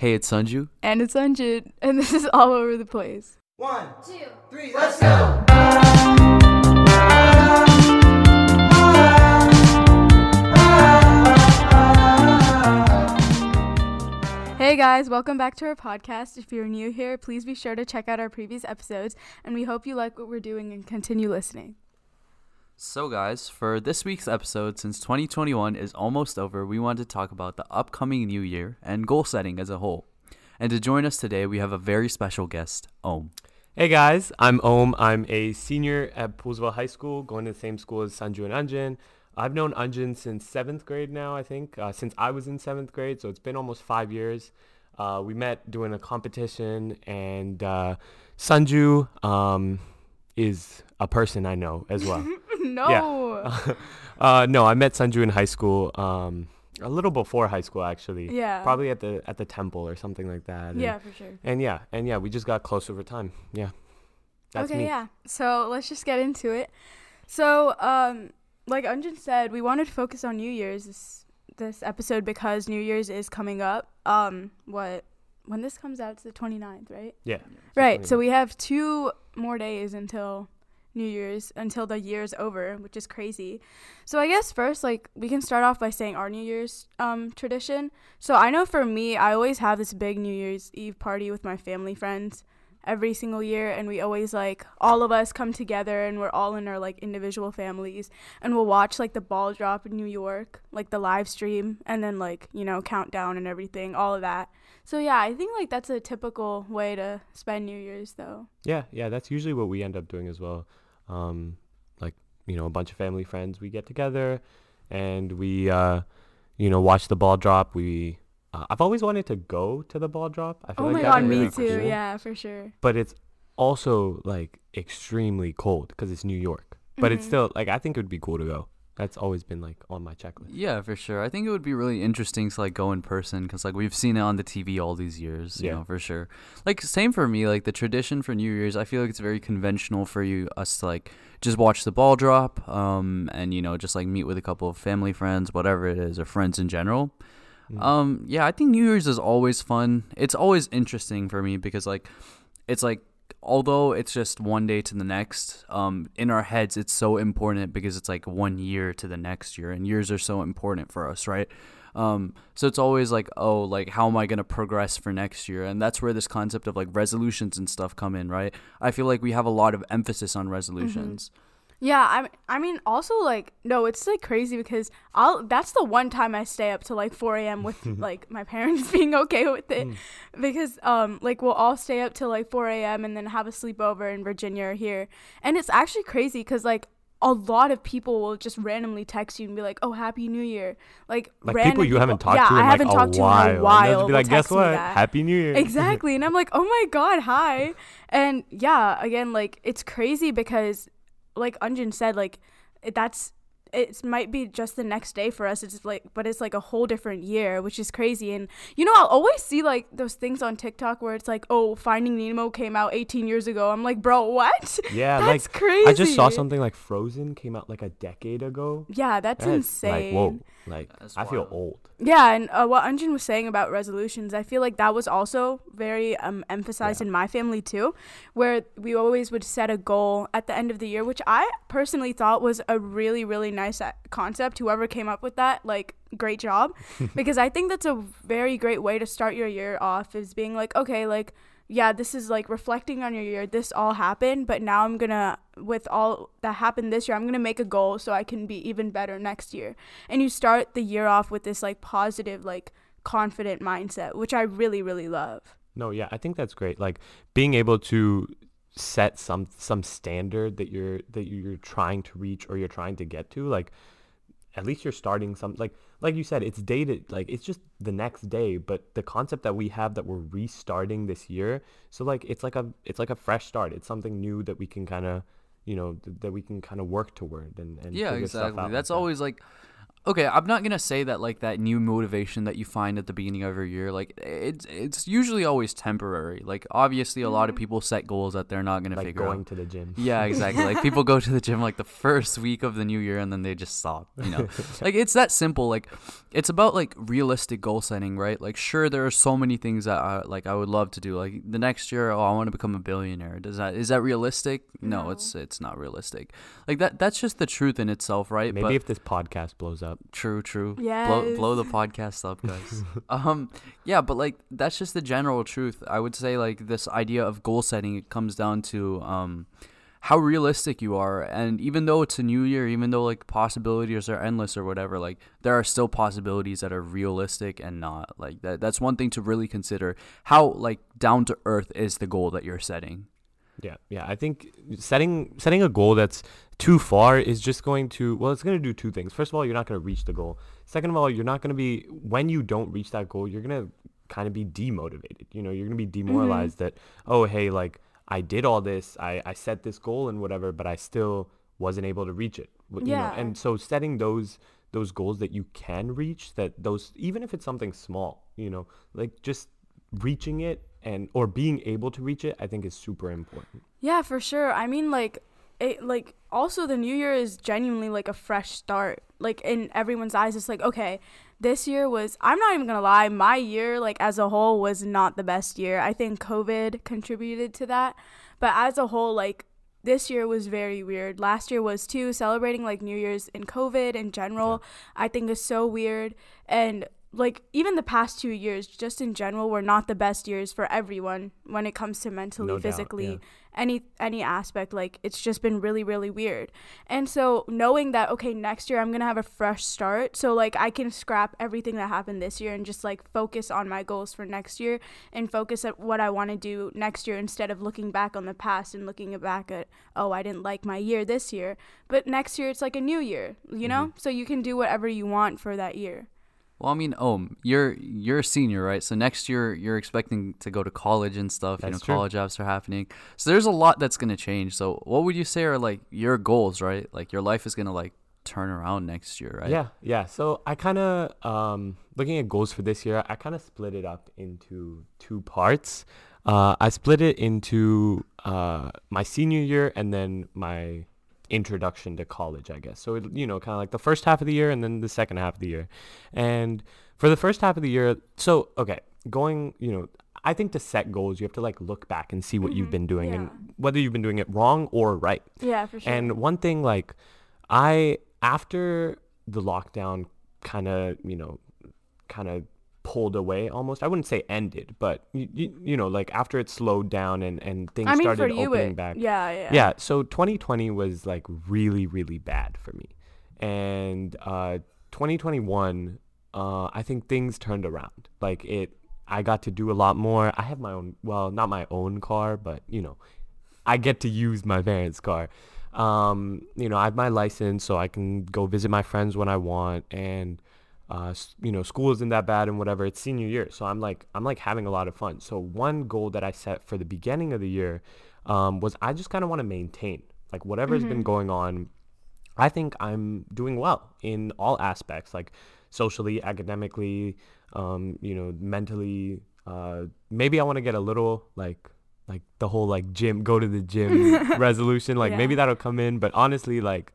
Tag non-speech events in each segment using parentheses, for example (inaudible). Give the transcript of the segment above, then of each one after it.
Hey, it's Sanju. And it's Anjit, (laughs) and this is all over the place. One, two, three, let's go! Hey guys, welcome back to our podcast. If you're new here, please be sure to check out our previous episodes, and we hope you like what we're doing and continue listening. So, guys, for this week's episode, since 2021 is almost over, we want to talk about the upcoming new year and goal setting as a whole. And to join us today, we have a very special guest, Om. Hey guys, I'm Om. I'm a senior at Poolesville High School, going to the same school as Sanju and Anjan. I've known Anjan since seventh grade now, I think, uh, since I was in seventh grade, so it's been almost five years. Uh, we met doing a competition, and uh, Sanju um, is a person I know as well. (laughs) (laughs) no. Yeah. (laughs) uh, no, I met Sanju in high school, um, a little before high school actually. Yeah. Probably at the at the temple or something like that. and- Yeah, for sure. And yeah, and yeah, we just got close over time. Yeah. That's okay, me. yeah. So let's just get into it. So, um, like Unjin said, we wanted to focus on New Year's this this episode because New Year's is coming up. Um, what when this comes out, it's the 29th, right? Yeah. Right. So we have two more days until New Year's, until the year's over, which is crazy. So I guess first, like, we can start off by saying our New Year's um, tradition. So I know for me, I always have this big New Year's Eve party with my family friends every single year and we always like all of us come together and we're all in our like individual families and we'll watch like the ball drop in New York like the live stream and then like you know countdown and everything all of that so yeah I think like that's a typical way to spend New Year's though Yeah, yeah, that's usually what we end up doing as well. Um, like you know, a bunch of family friends, we get together, and we, uh, you know, watch the ball drop. We, uh, I've always wanted to go to the ball drop. I feel oh like my god me really too cool. yeah for sure But it's also like extremely cold because it's New York. But it's Mhm. still like I think it would be cool to go. That's always been like on my checklist. Yeah, for sure. I think it would be really interesting to like go in person because like we've seen it on the TV all these years. You Yeah. know, for sure. Like same for me. Like the tradition for New Year's, I feel like it's very conventional for you us to like just watch the ball drop, um, and you know just like meet with a couple of family friends, whatever it is, or friends in general. Mm. Um, yeah, I think New Year's is always fun. It's always interesting for me because like it's like although it's just one day to the next, um, in our heads it's so important because it's like one year to the next year, and years are so important for us, right? Um, so it's always like, oh, like how am I gonna progress for next year? And that's where this concept of like resolutions and stuff come in, right? I feel like we have a lot of emphasis on resolutions. Yeah, I I mean also like no, it's like crazy because I'll that's the one time I stay up till like 4 a.m. with (laughs) like my parents (laughs) being okay with it because um like we'll all stay up till like 4 a.m. and then have a sleepover in Virginia or here, and it's actually crazy because like a lot of people will just randomly text you and be like, "Oh, Happy New Year!" Like Like random people you haven't talked yeah, to in I like haven't a talked to while. in a while. be like, guess what? Happy New Year. exactly and i'm like oh my god hi and yeah again like it's crazy because like Unjin said like that's it might be just the next day for us it's like but it's like a whole different year which is crazy and you know i'll always see like those things on tiktok where it's like oh finding nemo came out 18 years ago i'm like bro what (laughs) Yeah, that's like crazy I just saw something like Frozen came out like a decade ago. yeah that's That's, insane Like whoa, like That's I feel wild. old. Yeah, and uh, what Anjin was saying about resolutions, I feel like that was also very um, emphasized Yeah. in my family too, where we always would set a goal at the end of the year, which I personally thought was a really, really nice uh, concept. Whoever came up with that, like, great job, (laughs) because I think that's a very great way to start your year off is being like, okay, like, yeah, this is like reflecting on your year. This all happened, but now I'm gonna, with all that happened this year, I'm gonna make a goal so I can be even better next year. And you start the year off with this like positive, like confident mindset, which I really, really love. No, yeah, I think that's great. Like being able to set some some standard that you're that you're trying to reach or you're trying to get to, like at least you're starting some like like you said, it's dated like it's just the next day, but the concept that we have that we're restarting this year, so like it's like a it's like a fresh start. It's something new that we can kind of you know th- that we can kind of work toward and, and yeah figure stuff exactly out that's like that. always like okay, I'm not gonna say that like that new motivation that you find at the beginning of your year, like it's it's usually always temporary. Like obviously, a lot of Mhm. people set goals that they're not gonna like figure going out. to the gym. Yeah, exactly. like people go to the gym like the first week of the new year and then they just stop. You know, (laughs) like it's that simple. Like it's about like realistic goal setting, right? Like sure, there are so many things that I, like I would love to do. Like the next year, oh, I want to become a billionaire. Does that is that realistic? No, No. it's it's not realistic. Like that that's just the truth in itself, right? Maybe But- if this podcast blows up. True, true. Blow, blow the (laughs) podcast up, guys. (laughs) um, yeah, but like that's just the general truth. I would say like this idea of goal setting it comes down to um how realistic you are, and even though it's a new year, even though like possibilities are endless or whatever, like there are still possibilities that are realistic and not. Like that. That's one thing to really consider. How like down to earth is the goal that you're setting. Yeah, yeah. I think setting setting a goal that's too far is just going to well, it's going to do two things. First of all, you're not going to reach the goal. Second of all, you're not going to be when you don't reach that goal, you're going to kind of be demotivated. You know, you're going to be demoralized mm-hmm. that oh, hey, like I did all this, I I set this goal and whatever, but I still wasn't able to reach it. You know, Yeah. and so setting those those goals that you can reach that those even if it's something small, you know, like just reaching it and or being able to reach it, I think is super important. Yeah, for sure. I mean, like, it like also the new year is genuinely like a fresh start. Like in everyone's eyes, it's like okay, this year was. I'm not even gonna lie, my year like as a whole was not the best year. I think COVID contributed to that, but as a whole, like this year was very weird. Last year was too. Celebrating like New Year's in COVID in general, I think is so weird. And like even the past two years, just in general, were not the best years for everyone when it comes to mentally, No doubt, physically, yeah. any any aspect. Like it's just been really, really weird. And so knowing that okay, next year I'm gonna have a fresh start, so like I can scrap everything that happened this year and just like focus on my goals for next year and focus at what I want to do next year instead of looking back on the past and looking back at oh I didn't like my year this year, but next year it's like a new year, you know. Mm-hmm. So you can do whatever you want for that year. Well, I mean, oh, you're you're a senior, right? So next year you're expecting to go to college and stuff. you know, That's true. college apps are happening. So there's a lot that's gonna change. So what would you say are like your goals, right? Like your life is gonna like turn around next year, right? Yeah, yeah. So I kind of um looking at goals for this year, I kind of split it up into two parts. Uh, I split it into uh my senior year and then my introduction to college, I guess. So it, you know, kind of like the first half of the year and then the second half of the year. And for the first half of the year, so okay, going, you know, I think to set goals, you have to like look back and see what you've Mhm, been doing yeah. and whether you've been doing it wrong or right. Yeah, for sure. And one thing, like, I after the lockdown kind of, you know, kind of pulled away almost. I wouldn't say ended, but you, you, you know, like after it slowed down and and things I mean, started opening it, back. yeah, yeah, Yeah. So 2020 was like really, really bad for me, and uh, 2021, uh, I think things turned around. Like it, I got to do a lot more. I have my own, well, not my own car, but you know, I get to use my parents' car. Um, you know, I have my license, so I can go visit my friends when I want, and uh, you know, school isn't that bad and whatever. It's senior year, so I'm like, I'm like having a lot of fun. So one goal that I set for the beginning of the year um, was I just kind of want to maintain, like whatever's been going on. I think I'm doing well in all aspects, like socially, academically, um, you know, mentally. Uh, maybe I want to get a little like like the whole like gym, go to the gym (laughs) resolution. Like maybe that'll come in, but honestly, like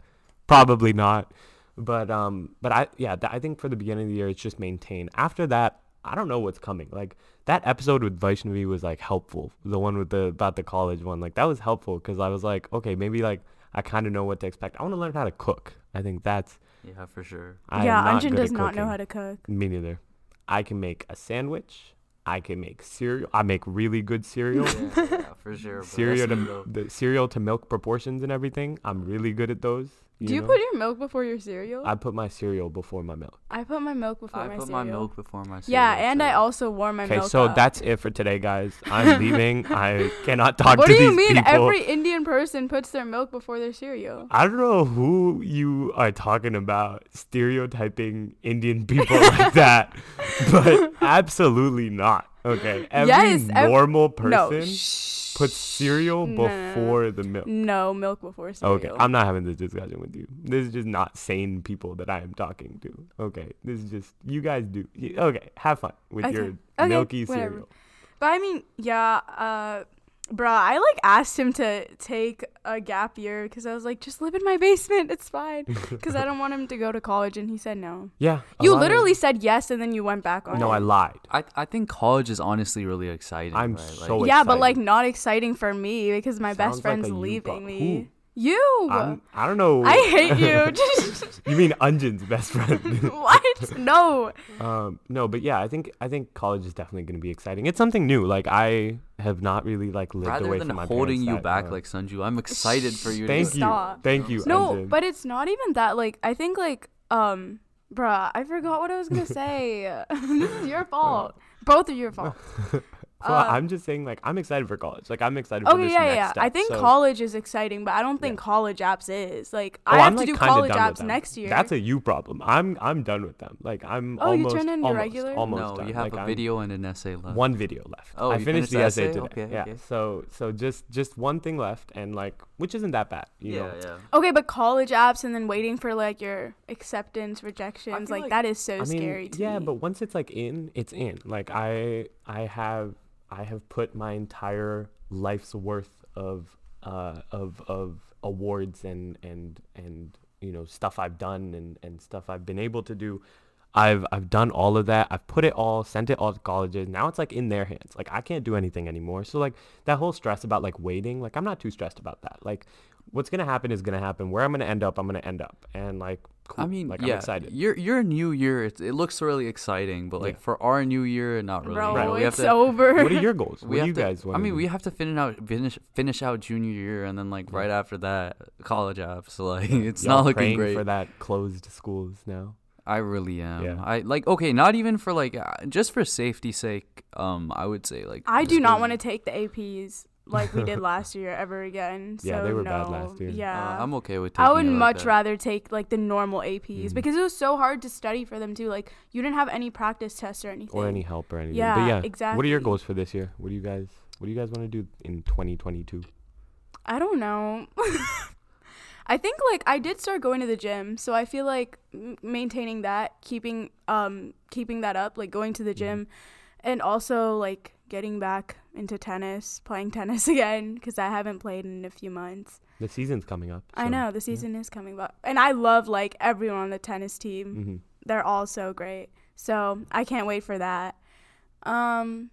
probably not. But um, but I yeah, th- I think for the beginning of the year, it's just maintain. After that, I don't know what's coming. Like that episode with Vaishnavi was like helpful. The one with the about the college one, like that was helpful because I was like, okay, maybe like I kind of know what to expect. I want to learn how to cook. I think that's Yeah, for sure. I yeah, am not Anjan does not know how to cook. Me neither. I can make a sandwich. I can make cereal. I make really good cereal. (laughs) yeah, yeah, for sure. cereal to the cereal to milk proportions and everything. I'm really good at those. Do you know? put your milk before your cereal? I put my cereal before my milk. I put my milk before my milk. I my put cereal. my milk before my cereal. Yeah, and I also warm my milk. Okay, so up. that's it for today, guys. I'm (laughs) leaving. I cannot talk What to these people. What do you mean? people. Every Indian person puts their milk before their cereal. I don't know who you are talking about stereotyping Indian people like (laughs) that, but absolutely not. Okay, (laughs) every Yes, ev- normal person no. puts cereal no. before the milk. No milk before cereal. Okay, I'm not having this discussion with you. This is just not sane people that I am talking to. Okay, this is just you guys do. Okay, have fun with Okay, your okay, milky whatever. cereal. But I mean, yeah, uh, bruh, I like asked him to take a gap year because I was like, just live in my basement, it's fine. (laughs) Because I don't want him to go to college, and he said no. Yeah, You lot of- literally said yes, and then you went back on. no, it. I lied. I I think college is honestly really exciting. I'm right? so Like, yeah, but like not exciting for me because my Sounds best friend's a you leaving pro- me. You. I'm, I don't know. I hate you. (laughs) you mean Unjin's best friend? (laughs) what? No. um, no, but yeah, I think I think college is definitely going to be exciting. It's something new. Like I have not really like lived rather away than from my holding you that, back uh, like Sunju, I'm excited for you. Thank to you, Stop. thank you. No, Unjin. but it's not even that. Like, I think like um, bruh, I forgot what I was gonna (laughs) say. this is your fault. Both of your fault. Well, uh, I'm just saying like I'm excited for college. Like I'm excited for Okay, this yeah, next yeah. step. I think so- college is exciting, but I don't think Yeah. college apps is. Like, Oh, I have I'm, to like, do college apps next year. That's a you problem. I'm I'm done with them. Like I'm Oh, you almost turned in your almost, regular? almost no, done. you have like, a I'm- video and an essay left. one video left. Oh, I you finished finished the the essay essay? today. Okay, yeah. okay. So so just just one thing left and like which isn't that bad. You yeah, know. yeah. okay, but college apps and then waiting for like your acceptance, rejections, like, like- that is so I mean, scary yeah, but once it's like in, it's in. Like I I have I have put my entire life's worth of uh of of awards and and and you know stuff I've done and and stuff I've been able to do. I've I've done all of that. I've put it all, sent it all to colleges. Now it's like in their hands. Like I can't do anything anymore. So like that whole stress about like waiting, like I'm not too stressed about that. Like what's gonna happen is gonna happen. Where I'm gonna end up, I'm gonna end up. And like cool. I mean, like yeah, I'm excited. your your new year, it, it looks really exciting, but like Yeah. for our new year, not really. Bro, Right. We have it's to, over. (laughs) what are your goals? we What do have you to- guys want? I mean, we have to finish out finish finish out junior year, and then like right after that, college apps. So like, it's Y'all not looking great. for that closed schools now. I really am. Yeah. I like okay, not even for like uh, just for safety's sake. Um, I would say like I do not want to take the APs like we did (laughs) last year ever again. So Yeah, they were no. bad last year. Uh, Yeah. Uh, I'm okay with. Taking. I would taking it like much that. rather take like the normal APs Mhm. because it was so hard to study for them too. Like you didn't have any practice tests or anything. or any help or anything. Yeah, but yeah, exactly. What are your goals for this year? What do you guys What do you guys want to do in 2022? I don't know. (laughs) I think like I did start going to the gym, so I feel like m- maintaining that, keeping um keeping that up, like going to the Mhm. gym, and also like getting back into tennis, playing tennis (laughs) again because I haven't played in a few months. The season's coming up. I know the season is coming up, and I love like everyone on the tennis team. Mhm. They're all so great, so I can't wait for that. Um,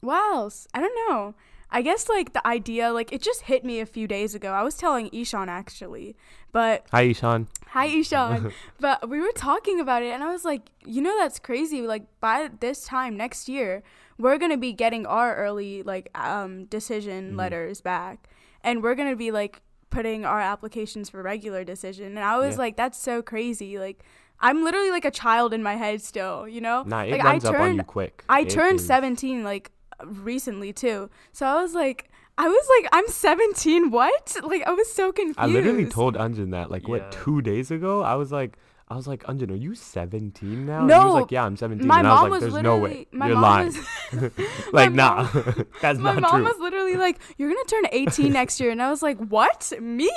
what else? I don't know. I guess like the idea, like it just hit me a few days ago. I was telling Ishan actually, but Hi, Ishan. hi Ishan, (laughs) but we were talking about it, and I was like, you know, that's crazy. Like by this time next year, we're gonna be getting our early like um decision Mhm. letters back, and we're gonna be like putting our applications for regular decision. And I was Yeah. like, that's so crazy. Like I'm literally like a child in my head still, you know? Nah, it like runs I up on turned you quick. I It turned is- 17 like recently too. So I was like I was like I'm 17 what? Like I was so confused. I literally told Anjan that like Yeah. what two days ago. I was like, I was like, Anjan, are you 17 now? he No, was like, yeah, I'm 17. my and I was mom like, was there's no way. my You're lying. was (laughs) (laughs) like, my nah, mom- (laughs) that's my not mom true. was literally like, "You're gonna turn 18 next year," and I was like, "What? Me?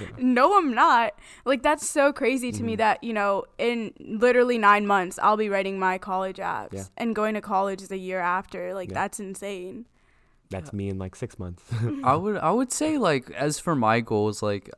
Yeah. No, I'm not." Like that's so crazy to me Mhm. that you know, in literally nine months, I'll be writing my college apps Yeah. and going to college the year after. Like Yeah. that's insane. That's me in like six months. I would I would say like as for my goals like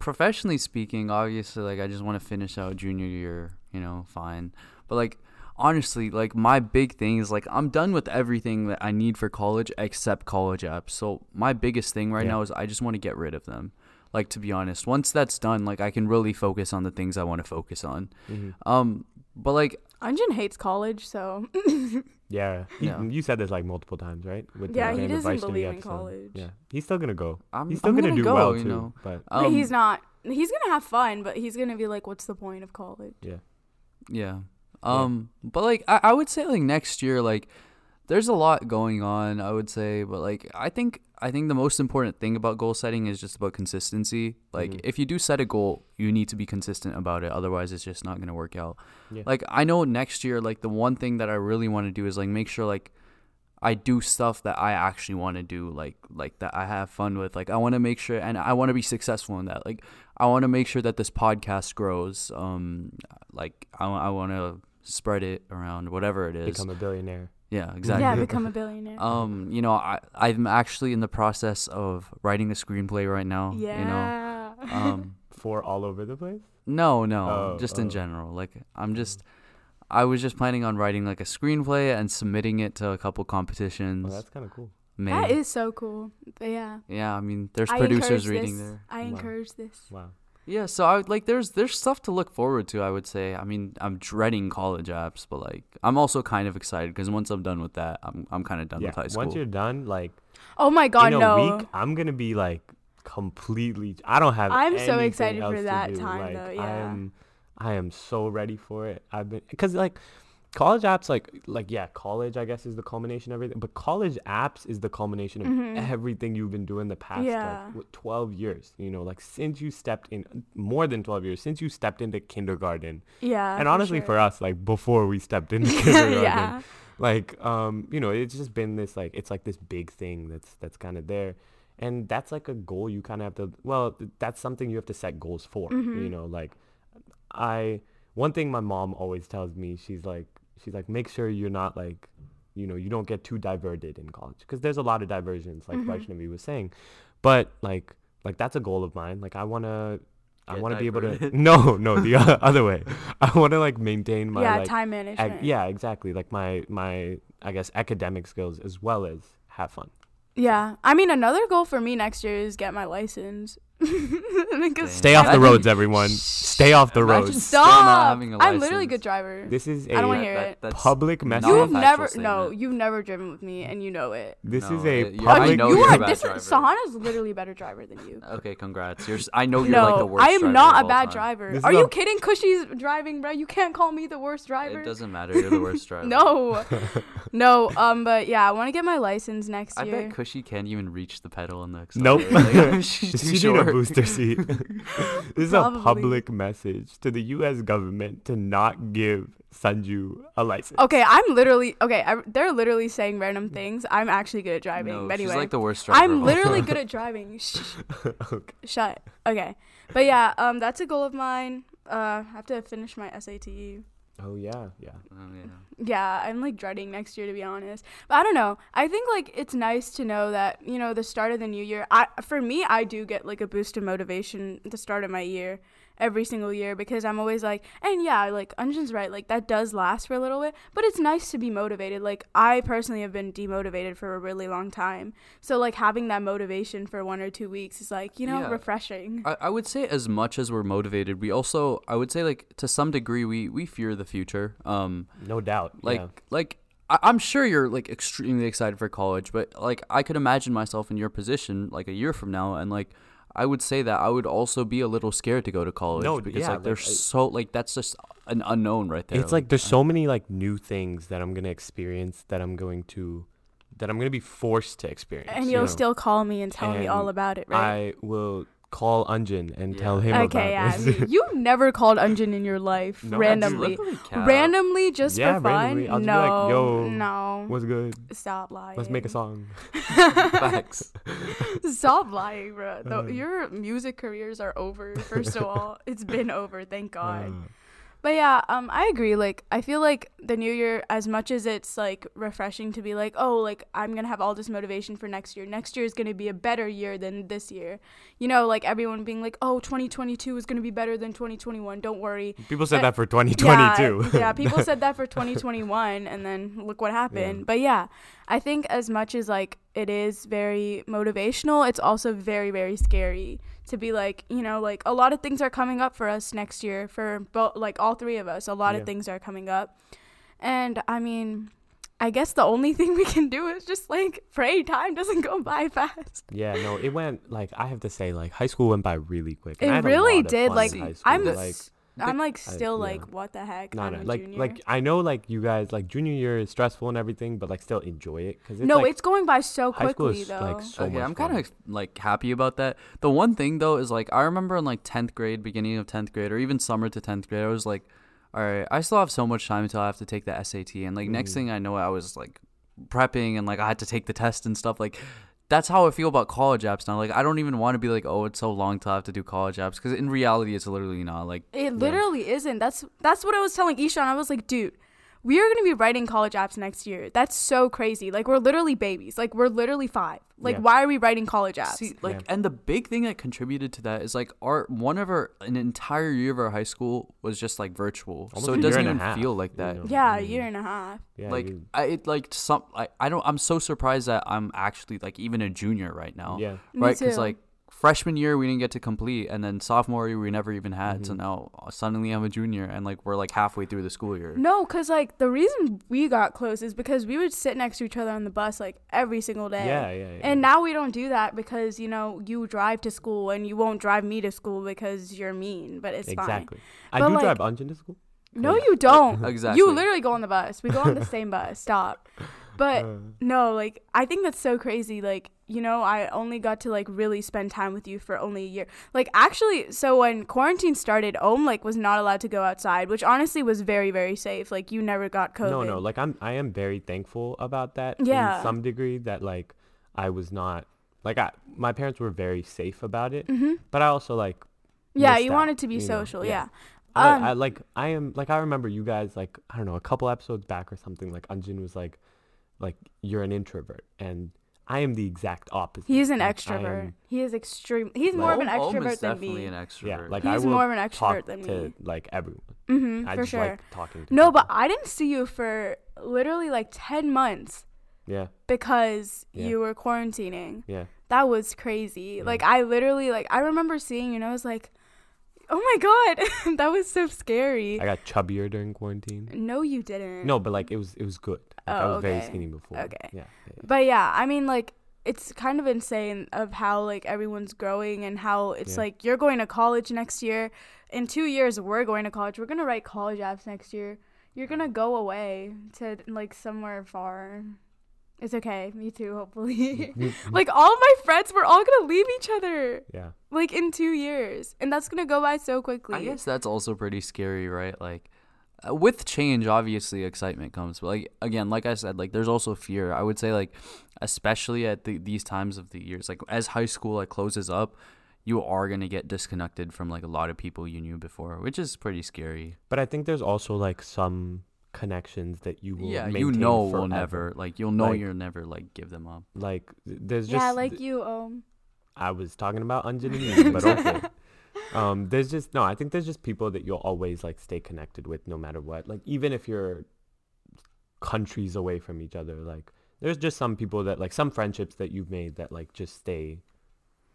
professionally speaking obviously like I just want to finish out junior year you know fine but like honestly like my big thing is like I'm done with everything that I need for college except college apps so my biggest thing right Yeah. now is I just want to get rid of them like to be honest once that's done like I can really focus on the things I want to focus on Mhm. um but like Anjan hates college, so (laughs) Yeah, he- Yeah. you said this like multiple times, right? With Yeah, the he Random doesn't Vice Study believe in episode. college. Yeah, he's still gonna go. I'm, He's still I'm gonna, gonna do go, well you too. know But but Um, he's not. He's gonna have fun, but he's gonna be like, "What's the point of college?" yeah, Yeah. Um but like I, I would say like next year like there's a lot going on, I would say, but like I think I think the most important thing about goal setting is just about consistency. Like Mhm. if you do set a goal, you need to be consistent about it otherwise it's just not going to work out. Yeah. Like I know next year like the one thing that I really want to do is like make sure like I do stuff that I actually want to do, like like that I have fun with. Like I want to make sure, and I want to be successful in that. Like I want to make sure that this podcast grows. Um, like I, I want to spread it around, whatever it is. Become a billionaire. Yeah, exactly. Yeah, become a billionaire. (laughs) Um, you know, I I'm actually in the process of writing a screenplay right now. yeah. You know. Um. (laughs) For all over the place. No, no, Oh, just oh. in general. Like I'm just I was just planning on writing like a screenplay and submitting it to a couple competitions. Oh, that's kind of cool. Maybe. that is so cool. But yeah. yeah, I mean, there's I producers reading this. there. I Wow. encourage this. Wow. Yeah, so I would like there's there's stuff to look forward to. I would say. I mean, I'm dreading college apps, but like I'm also kind of excited because once I'm done with that, I'm I'm kind of done yeah. with high school. Once you're done, like Oh my god, in a no. week, I'm gonna be like completely. I don't have. I'm so excited for that time, Like, though, I am, I am so ready for it. I've been because like college apps, like like yeah, college I guess is the culmination of everything, but college apps is the culmination of Mhm. everything you've been doing the past Yeah. like what, 12 years. You know, like since you stepped in, more than 12 years since you stepped into kindergarten, yeah. and honestly sure. for us, like before we stepped into (laughs) kindergarten yeah. like um you know it's just been this like it's like this big thing that's that's kind of there and that's like a goal you kind of have to well that's something you have to set goals for you Mhm. know like i one thing my mom always tells me she's like she's like make sure you're not like you know you don't get too diverted in college because there's a lot of diversions like Mhm. Vaishnavi was saying but like like that's a goal of mine like i want to I want to be able to (laughs) no no the (laughs) other way I want to like maintain my yeah, like time Ag- management. yeah, exactly. Like my my I guess academic skills as well as have fun. Yeah. I mean, another goal for me next year is get my license. (laughs) because Stay off the roads, everyone. Stay off the Imagine roads. still not Stop! having a I'm literally a good driver. This is a I don't wanna hear it. that's public not message. a You've factual never, no, statement. you've never driven with me, and you know it. this is a it- you're- I public. know you you're a are bad different. driver. Sahana's literally a better driver than you. Okay, congrats. You're. s- I know you're no, like the worst. Driver. I am driver not a all bad time. driver. This Are you a- kidding? Cushy's driving, bro. You can't call me the worst driver. It doesn't matter. You're the worst (laughs) driver. No, no. Um, but yeah, I want to get my license next year. I year. bet Cushy can't even reach the pedal in the. Nope. accelerator. Like, (laughs) she's too She a short. (laughs) booster seat. (laughs) this is a public message to the U.S. government to not give Sanju a license. Okay, I'm literally okay. I, they're literally saying random things. I'm actually good at driving. No, but anyway, she's like the worst driver. of I'm literally good at driving. (laughs) Shh, okay. shut. Okay, but yeah, um, that's a goal of mine. Uh, I have to finish my SAT. Oh yeah, yeah. Oh, yeah. Yeah, I'm like dreading next year to be honest. But I don't know. I think like it's nice to know that, you know, the start of the new year. I for me, I do get like a boost of motivation at the start of my year every single year because I'm always like, and yeah, like Unjin's right, like that does last for a little bit, but it's nice to be motivated. Like I personally have been demotivated for a really long time. So like having that motivation for one or two weeks is like, you know, Yeah. refreshing. I, I would say as much as we're motivated, we also I would say like to some degree we we fear the future. Um, No doubt. like yeah. like I, I'm sure you're like extremely excited for college, but like I could imagine myself in your position like a year from now, and like I would say that I would also be a little scared to go to college No, because yeah, like they're like, so like that's just an unknown right there. It's like there's so uh, many like new things that I'm gonna experience that I'm going to that I'm gonna be forced to experience. And you you'll know? still call me and tell me all about it, right? I will call Unjin and tell Yeah. him okay, yeah. this. (laughs) You've never called Unjin in your life No, randomly. Randomly, just Yeah, for fun? randomly. I'll just be no, like, "Yo, no. What's good? Stop lying. Let's make a song. (laughs) Facts. Stop lying, bro. The, Uh. your music careers are over. First of all, it's been over. Thank (laughs) God. Uh, But yeah, um, I agree. Like, I feel like the new year, as much as it's like refreshing to be like, oh, like I'm gonna have all this motivation for next year. Next year is gonna be a better year than this year. You know, like everyone being like, oh, 2022 is gonna be better than 2021. Don't worry. people said Uh, that for 2022. Yeah, (laughs) yeah, people said that for (laughs) 2021, and then look what happened. But yeah, I think as much as like it is very motivational, it's also very very scary to be like, you know, like a lot of things are coming up for us next year for both like all three of us. A lot Yeah. of things are coming up, and I mean. I guess the only (laughs) thing we can do is just like pray time doesn't go by fast. yeah, no, it went like I have to say, like high school went by really quick. It really did, like, in high school, I'm like I'm like I- still yeah. like what the heck? no, I'm no, a like junior. like I know like you guys like junior year is stressful and everything, but like still enjoy it because no, like, it's going by so high school quickly is though. like so okay, much I'm kind of like happy about that. The one thing though is like I remember in like 10th grade, beginning of 10th grade, or even summer to 10th grade, I was like, all right, I still have so much time until I have to take the SAT, and like next Mhm. thing I know, I was like prepping and like I had to take the test and stuff. Like that's how I feel about college apps now. Like I don't even want to be like, oh, it's so long till I have to do college apps because in reality, it's literally not. Like It literally isn't. That's that's what I was telling Ishan. I was like, dude, we are gonna be writing college apps next year. That's so crazy. Like we're literally babies. Like we're literally five. Like Yeah. why are we writing college apps? See, like, Yeah. and the big thing that contributed to that is like our one of our an entire year of our high school was just like virtual, Almost so it doesn't even feel like you that. know? yeah, a year and a half. Yeah, like you- I it like some I, I don't I'm so surprised that I'm actually like even a junior right now. yeah. Me right? Because like freshman year we didn't get to complete, and then sophomore year we never even had. So Mhm. now uh, suddenly I'm a junior, and like we're like halfway through the school year. No, cause like the reason we got close is because we would sit next to each other on the bus like every single day. Yeah, yeah, yeah. And now we don't do that because you know you drive to school and you won't drive me to school because you're mean. But it's fine. exactly. I But, do like- drive Unjin to school. No, you don't. (laughs) Exactly. You literally go on the bus. We go on the same bus. Stop. (laughs) But Uh, no, like I think that's so crazy. Like you know, I only got to like really spend time with you for only a year. Like actually, so when quarantine started, Om like was not allowed to go outside, which honestly was very very safe. Like you never got COVID. No, no. Like I'm, I am very thankful about that. Yeah. In some degree, that like I was not like I, my parents were very safe about it, hmm but I also like. Yeah, you out, wanted to be you know, social. Yeah. I, Um, I like I am like I remember you guys like I don't know a couple episodes back or something like Anjin was like like you're an introvert and I am the exact opposite. He's an Like, extrovert. am- He is extreme. He's more of an Om- Om extrovert is than definitely me. an extrovert. yeah, like I He's will more of an extrovert talk than to me. like everyone. hmm I for just sure. like talking to no, people. but I didn't see you for literally like ten months yeah, because Yeah. you were quarantining. yeah. That was crazy. Yeah. Like I literally like I remember seeing you and I was like, "Oh my god, (laughs) that was so scary." I got chubbier during quarantine. no, you didn't. No, but like it was it was good. Like, I Oh, was very okay. skinny before. Okay. Yeah. yeah, yeah. But yeah, I mean like it's kind of insane of how like everyone's growing and how it's Yeah. like you're going to college next year. In 2 years we're going to college. We're going to write college apps next year. You're going to go away to like somewhere far. It's okay. Me too, hopefully. (laughs) (laughs) like all my friends we're all going to leave each other yeah. like in 2 years. And that's going to go by so quickly. I guess that's also pretty scary, right? Like with change, obviously excitement comes, but like again, like I said, like there's also fear. I would say like especially at the, these times of the years, like as high school like closes up, you are gonna get disconnected from like a lot of people you knew before, which is pretty scary. But I think there's also like some connections that you will yeah, you maintain know will never like you'll know Like- you'll never like give them up. like there's just yeah, like you um I was talking about Anjan and me, but okay. Um, there's just no. I think there's just people that you'll always like stay connected with, no matter what. Like even if you're countries away from each other, like there's just some people that like some friendships that you've made that like just stay,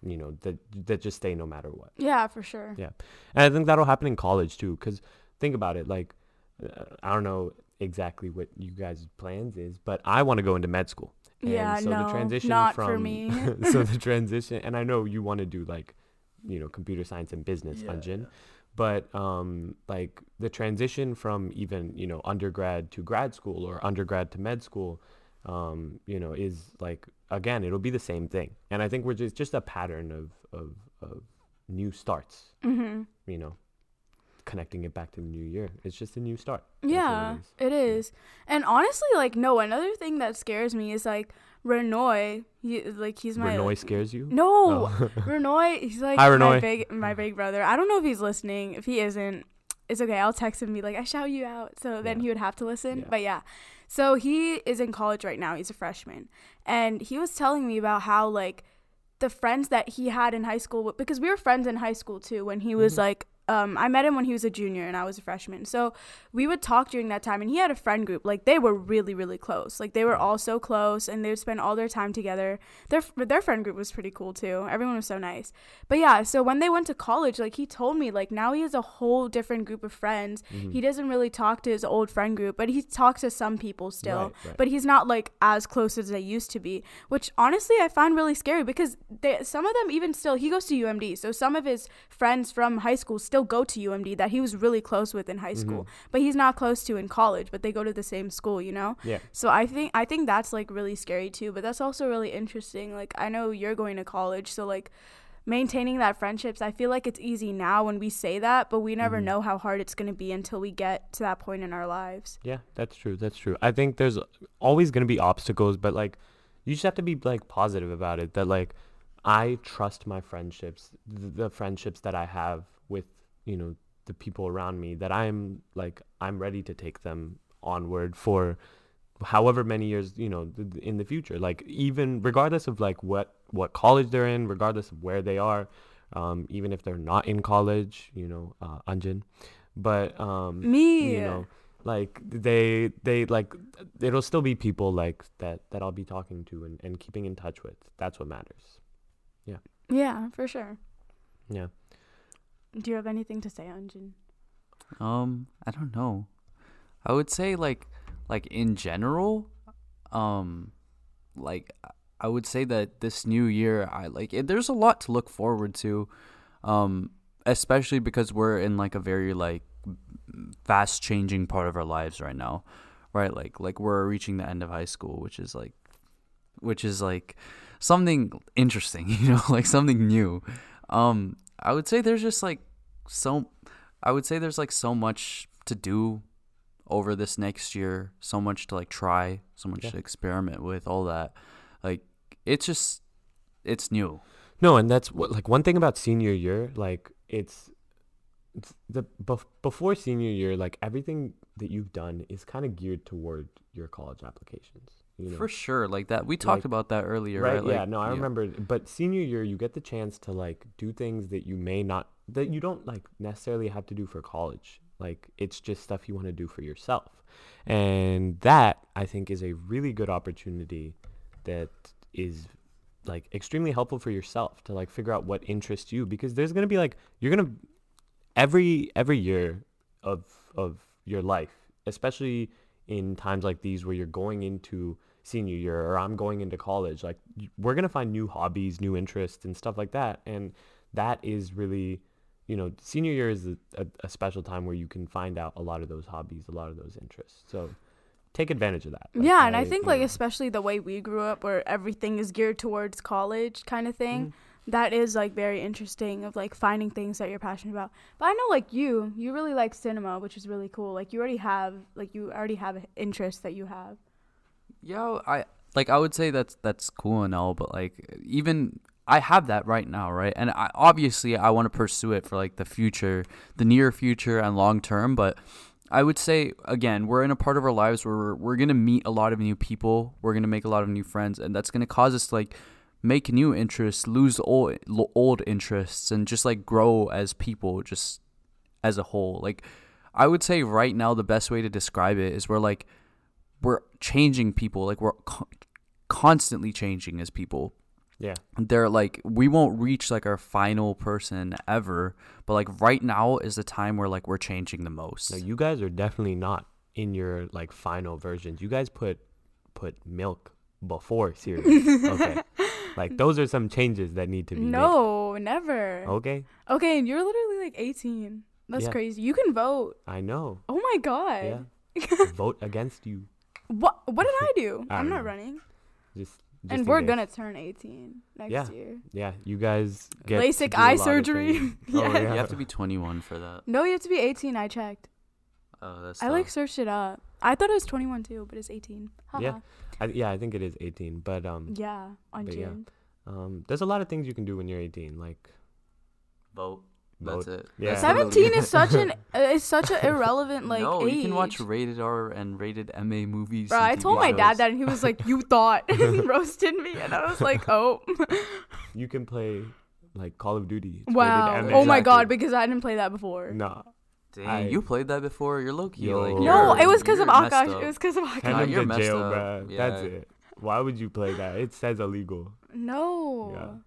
you know, that that just stay no matter what. yeah, for sure. Yeah. And I think that'll happen in college too, because think about it. Like uh, I don't know exactly what you guys' plans is, but I want to go into med school. And Yeah, so no, the transition not from for me. (laughs) so the (laughs) transition and I know you want to do like you know computer science and business Yeah, Unjin, but um like the transition from even you know undergrad to grad school or undergrad to med school um you know is like again it'll be the same thing. And I think we're just just a pattern of of, of new starts hmm you know connecting it back to the new year it's just a new start That's what it Yeah, it is. And honestly, like, no, another thing that scares me is like Renoy. He, like, he's my Renoy scares you No, Oh. (laughs) Renoy. He's like Hi, my big, my big brother. I don't know if he's listening. If he isn't, it's okay. I'll text him and be like, I shout you out. So then Yeah. he would have to listen. Yeah. But yeah, so he is in college right now. He's a freshman, and he was telling me about how like the friends that he had in high school because we were friends in high school too when he was Mhm. like um, I met him when he was a junior and I was a freshman. So we would talk during that time, and he had a friend group. Like they were really, really close. Like they were all so close, and they would spend all their time together. Their their friend group was pretty cool too. Everyone was so nice. But yeah, so when they went to college, like he told me, like now he has a whole different group of friends. Mhm. He doesn't really talk to his old friend group, but he talks to some people still. Right, right. But he's not like as close as they used to be, which honestly I find really scary because they, some of them even still he goes to UMD, so some of his friends from high school still go to UMD that he was really close with in high school, Mhm. but he's not close to in college. But they go to the same school, you know. yeah So I think I think that's like really scary too, but that's also really interesting. Like I know you're going to college, so like maintaining that friendships. I feel like it's easy now when we say that, but we never Mhm. know how hard it's going to be until we get to that point in our lives. Yeah, that's true. That's true. I think there's always going to be obstacles, but like you just have to be like positive about it that like I trust my friendships, the friendships that I have with, you know, the people around me that I'm like I'm ready to take them onward for however many years, you know, in the future. Like even regardless of like what what college they're in, regardless of where they are, um even if they're not in college, you know, uh Anjin. But um Me. you know like they they like it'll still be people like that that i'll be talking to and, and keeping in touch with that's what matters yeah Yeah, for sure. yeah Do you have anything to say, Anjin? Um, I don't know. I would say like like in general, um like I would say that this new year I like it, there's a lot to look forward to. Um especially because we're in like a very like fast changing part of our lives right now. Right? Like like we're reaching the end of high school, which is like which is like something interesting, (laughs) you know, like something new. Um I would say there's just like so I would say there's like so much to do over this next year, so much to like try, so much Yeah. to experiment with, all that. Like it's just it's new. no and that's what like one thing about senior year like it's, it's the bef- before senior year like everything that you've done is kind of geared toward your college applications you know For sure. Like that we talked Like- about that earlier, right, right? Like, yeah no i remember but senior year you get the chance to like do things that you may not that you don't like necessarily have to do for college like it's just stuff you want to do for yourself and that i think is a really good opportunity that is like extremely helpful for yourself to like figure out what interests you because there's going to be like you're going to every every year of of your life especially in times like these where you're going into senior year or I'm going into college like we're going to find new hobbies new interests and stuff like that and that is really you know senior year is a, a, a special time where you can find out a lot of those hobbies a lot of those interests so take advantage of that Like, yeah, and I think like know, especially the way we grew up where everything is geared towards college kind of thing. Mhm. That is like very interesting of like finding things that you're passionate about. But I know like you, you really like cinema, which is really cool. Like you already have like you already have interests that you have. Yeah, I like I would say that's that's cool and all, but like even I have that right now, right? And I obviously I want to pursue it for like the future, the near future and long term, but I would say again, we're in a part of our lives where we're, we're going to meet a lot of new people, we're going to make a lot of new friends and that's going to cause us to like make new interests, lose old old interests and just like grow as people just as a whole. Like I would say right now the best way to describe it is we're like we're changing people like we're co- constantly changing as people yeah they're like we won't reach like our final person ever but like right now is the time where like we're changing the most no, you guys are definitely not in your like final versions you guys put put milk before cereal (laughs) okay like those are some changes that need to be made. No, never. okay Okay, and you're literally like 18. That's Yeah. crazy. You can vote. i know Oh my god. yeah (laughs) vote against you What what did I do? (laughs) I I'm don't know. running. just, just and we're case. gonna turn 18 next Yeah. year. yeah you guys get to LASIK do a eye lot surgery. things. (laughs) Yeah. oh, yeah you have to be 21 for that No, you have to be 18. I checked. oh that's I like searched it up. I thought it was 21 too, but it's 18. Haha. Yeah. I, yeah i think it is 18 but um Yeah, on But yeah. June. um there's a lot of things you can do when you're 18 like vote vote. That's it Yeah. 17 is such an (laughs) uh, is such an irrelevant like no age. you can watch rated r and rated ma movies Bro, I TV told my dad that, and he was like, "You thought," and (laughs) he (laughs) roasted me, and I was like, "Oh, you can play like call of duty It's rated wow, M oh my god," because I didn't play that before. nah Dang, I- you played that before you're low-key Yo. like No, you're- it was because of Akash. It was because of Akash. Nah, him you're to messed jail up. bruh. that's it why would you play that it says illegal No.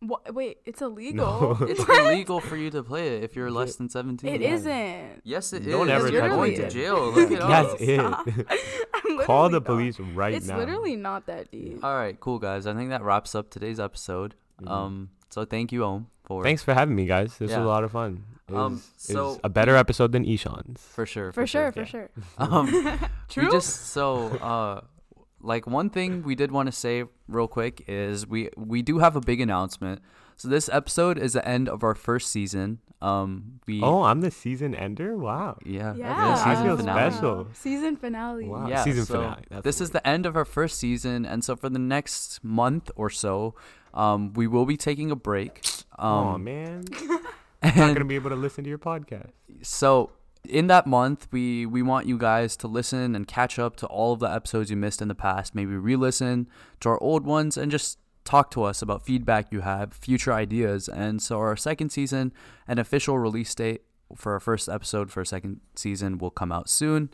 What? Wait, it's illegal. No. (laughs) It's What? illegal for you to play it if you're less than 17. It Yeah. isn't. Yes, it Don't is. ever You're touch going me to jail. Look it That's up. it. (laughs) I'm call literally the not. police right now. It's now literally not that deep. All right, cool guys. I think that wraps up today's episode. Mhm. Um, so thank you, Om, for thanks for having me guys this Yeah. was a lot of fun it Um, was, so- was a better episode than ishan's for sure. For sure, for yeah. sure. (laughs) Um, True. we just so uh, like one thing we did want to say real quick is we we do have a big announcement. So this episode is the end of our first season. Um, we Oh, I'm the season ender. Wow. yeah, Yeah. the season I feel finale. special. Season finale. Wow. Yeah, season so finale. That's this the is the end of our first season, and so for the next month or so, um, we will be taking a break. Um, oh man, I'm (laughs) not gonna be able to listen to your podcast. so in that month, we we want you guys to listen and catch up to all of the episodes you missed in the past. Maybe re-listen to our old ones and just talk to us about feedback you have, future ideas. And so our second season, an official release date for our first episode for our second season will come out soon.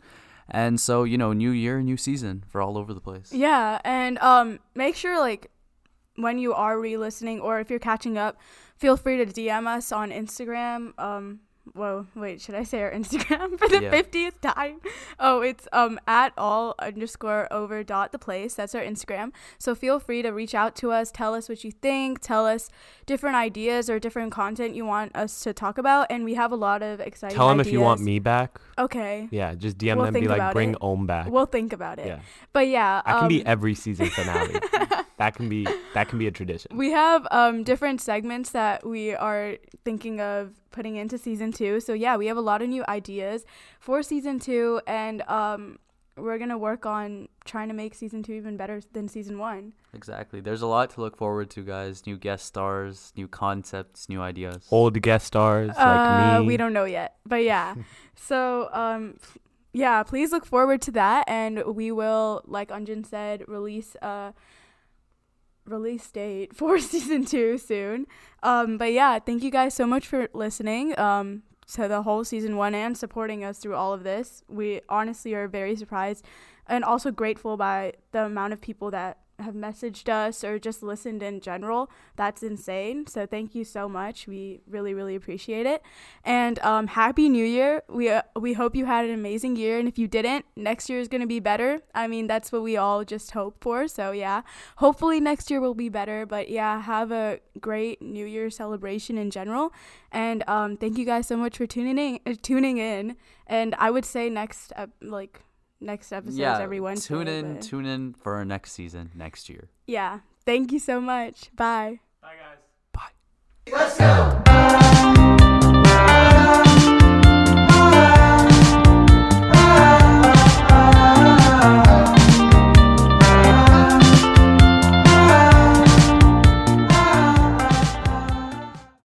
And so, you know, new year, new season for all over the place. Yeah, and um, make sure like when you are re-listening or if you're catching up, feel free to DM us on Instagram. Um, whoa, wait, should I say our (laughs) Instagram for the Yeah. fiftieth time? Oh, it's um at all underscore over dot the place. That's our Instagram. So feel free to reach out to us. Tell us what you think. Tell us different ideas or different content you want us to talk about. And we have a lot of exciting. Tell them if you want me back. Okay. Yeah, just DM We'll them. Be like, bring it. Om back. We'll think about it. yeah, But yeah, I can be um, every season finale. (laughs) that can be that can be a tradition. We have um, different segments that we are thinking of putting into season two. So yeah, we have a lot of new ideas for season two, and um, we're gonna work on trying to make season two even better than season one. Exactly. There's a lot to look forward to, guys. New guest stars, new concepts, new ideas. Old guest stars uh, like me. we don't know yet, but yeah. (laughs) so um, yeah, please look forward to that, and we will, like Unjin said, release a release date (laughs) for season two soon. Um, but yeah, thank you guys so much for listening. Um, to the whole season one and supporting us through all of this. We honestly are very surprised and also grateful by the amount of people that have messaged us or just listened in general. That's insane. So thank you so much. We really, really appreciate it. And um, happy New Year. We uh, we hope you had an amazing year. And if you didn't, next year is gonna be better. I mean, that's what we all just hope for. So yeah, hopefully next year will be better. But yeah, have a great New Year celebration in general. And um, thank you guys so much for tuning in. Uh, tuning in. And I would say next uh, like next episodes yeah, every Wednesday. tune in, but- tune in for our next season next year. yeah. Thank you so much. Bye. Bye, guys. Bye. Let's go.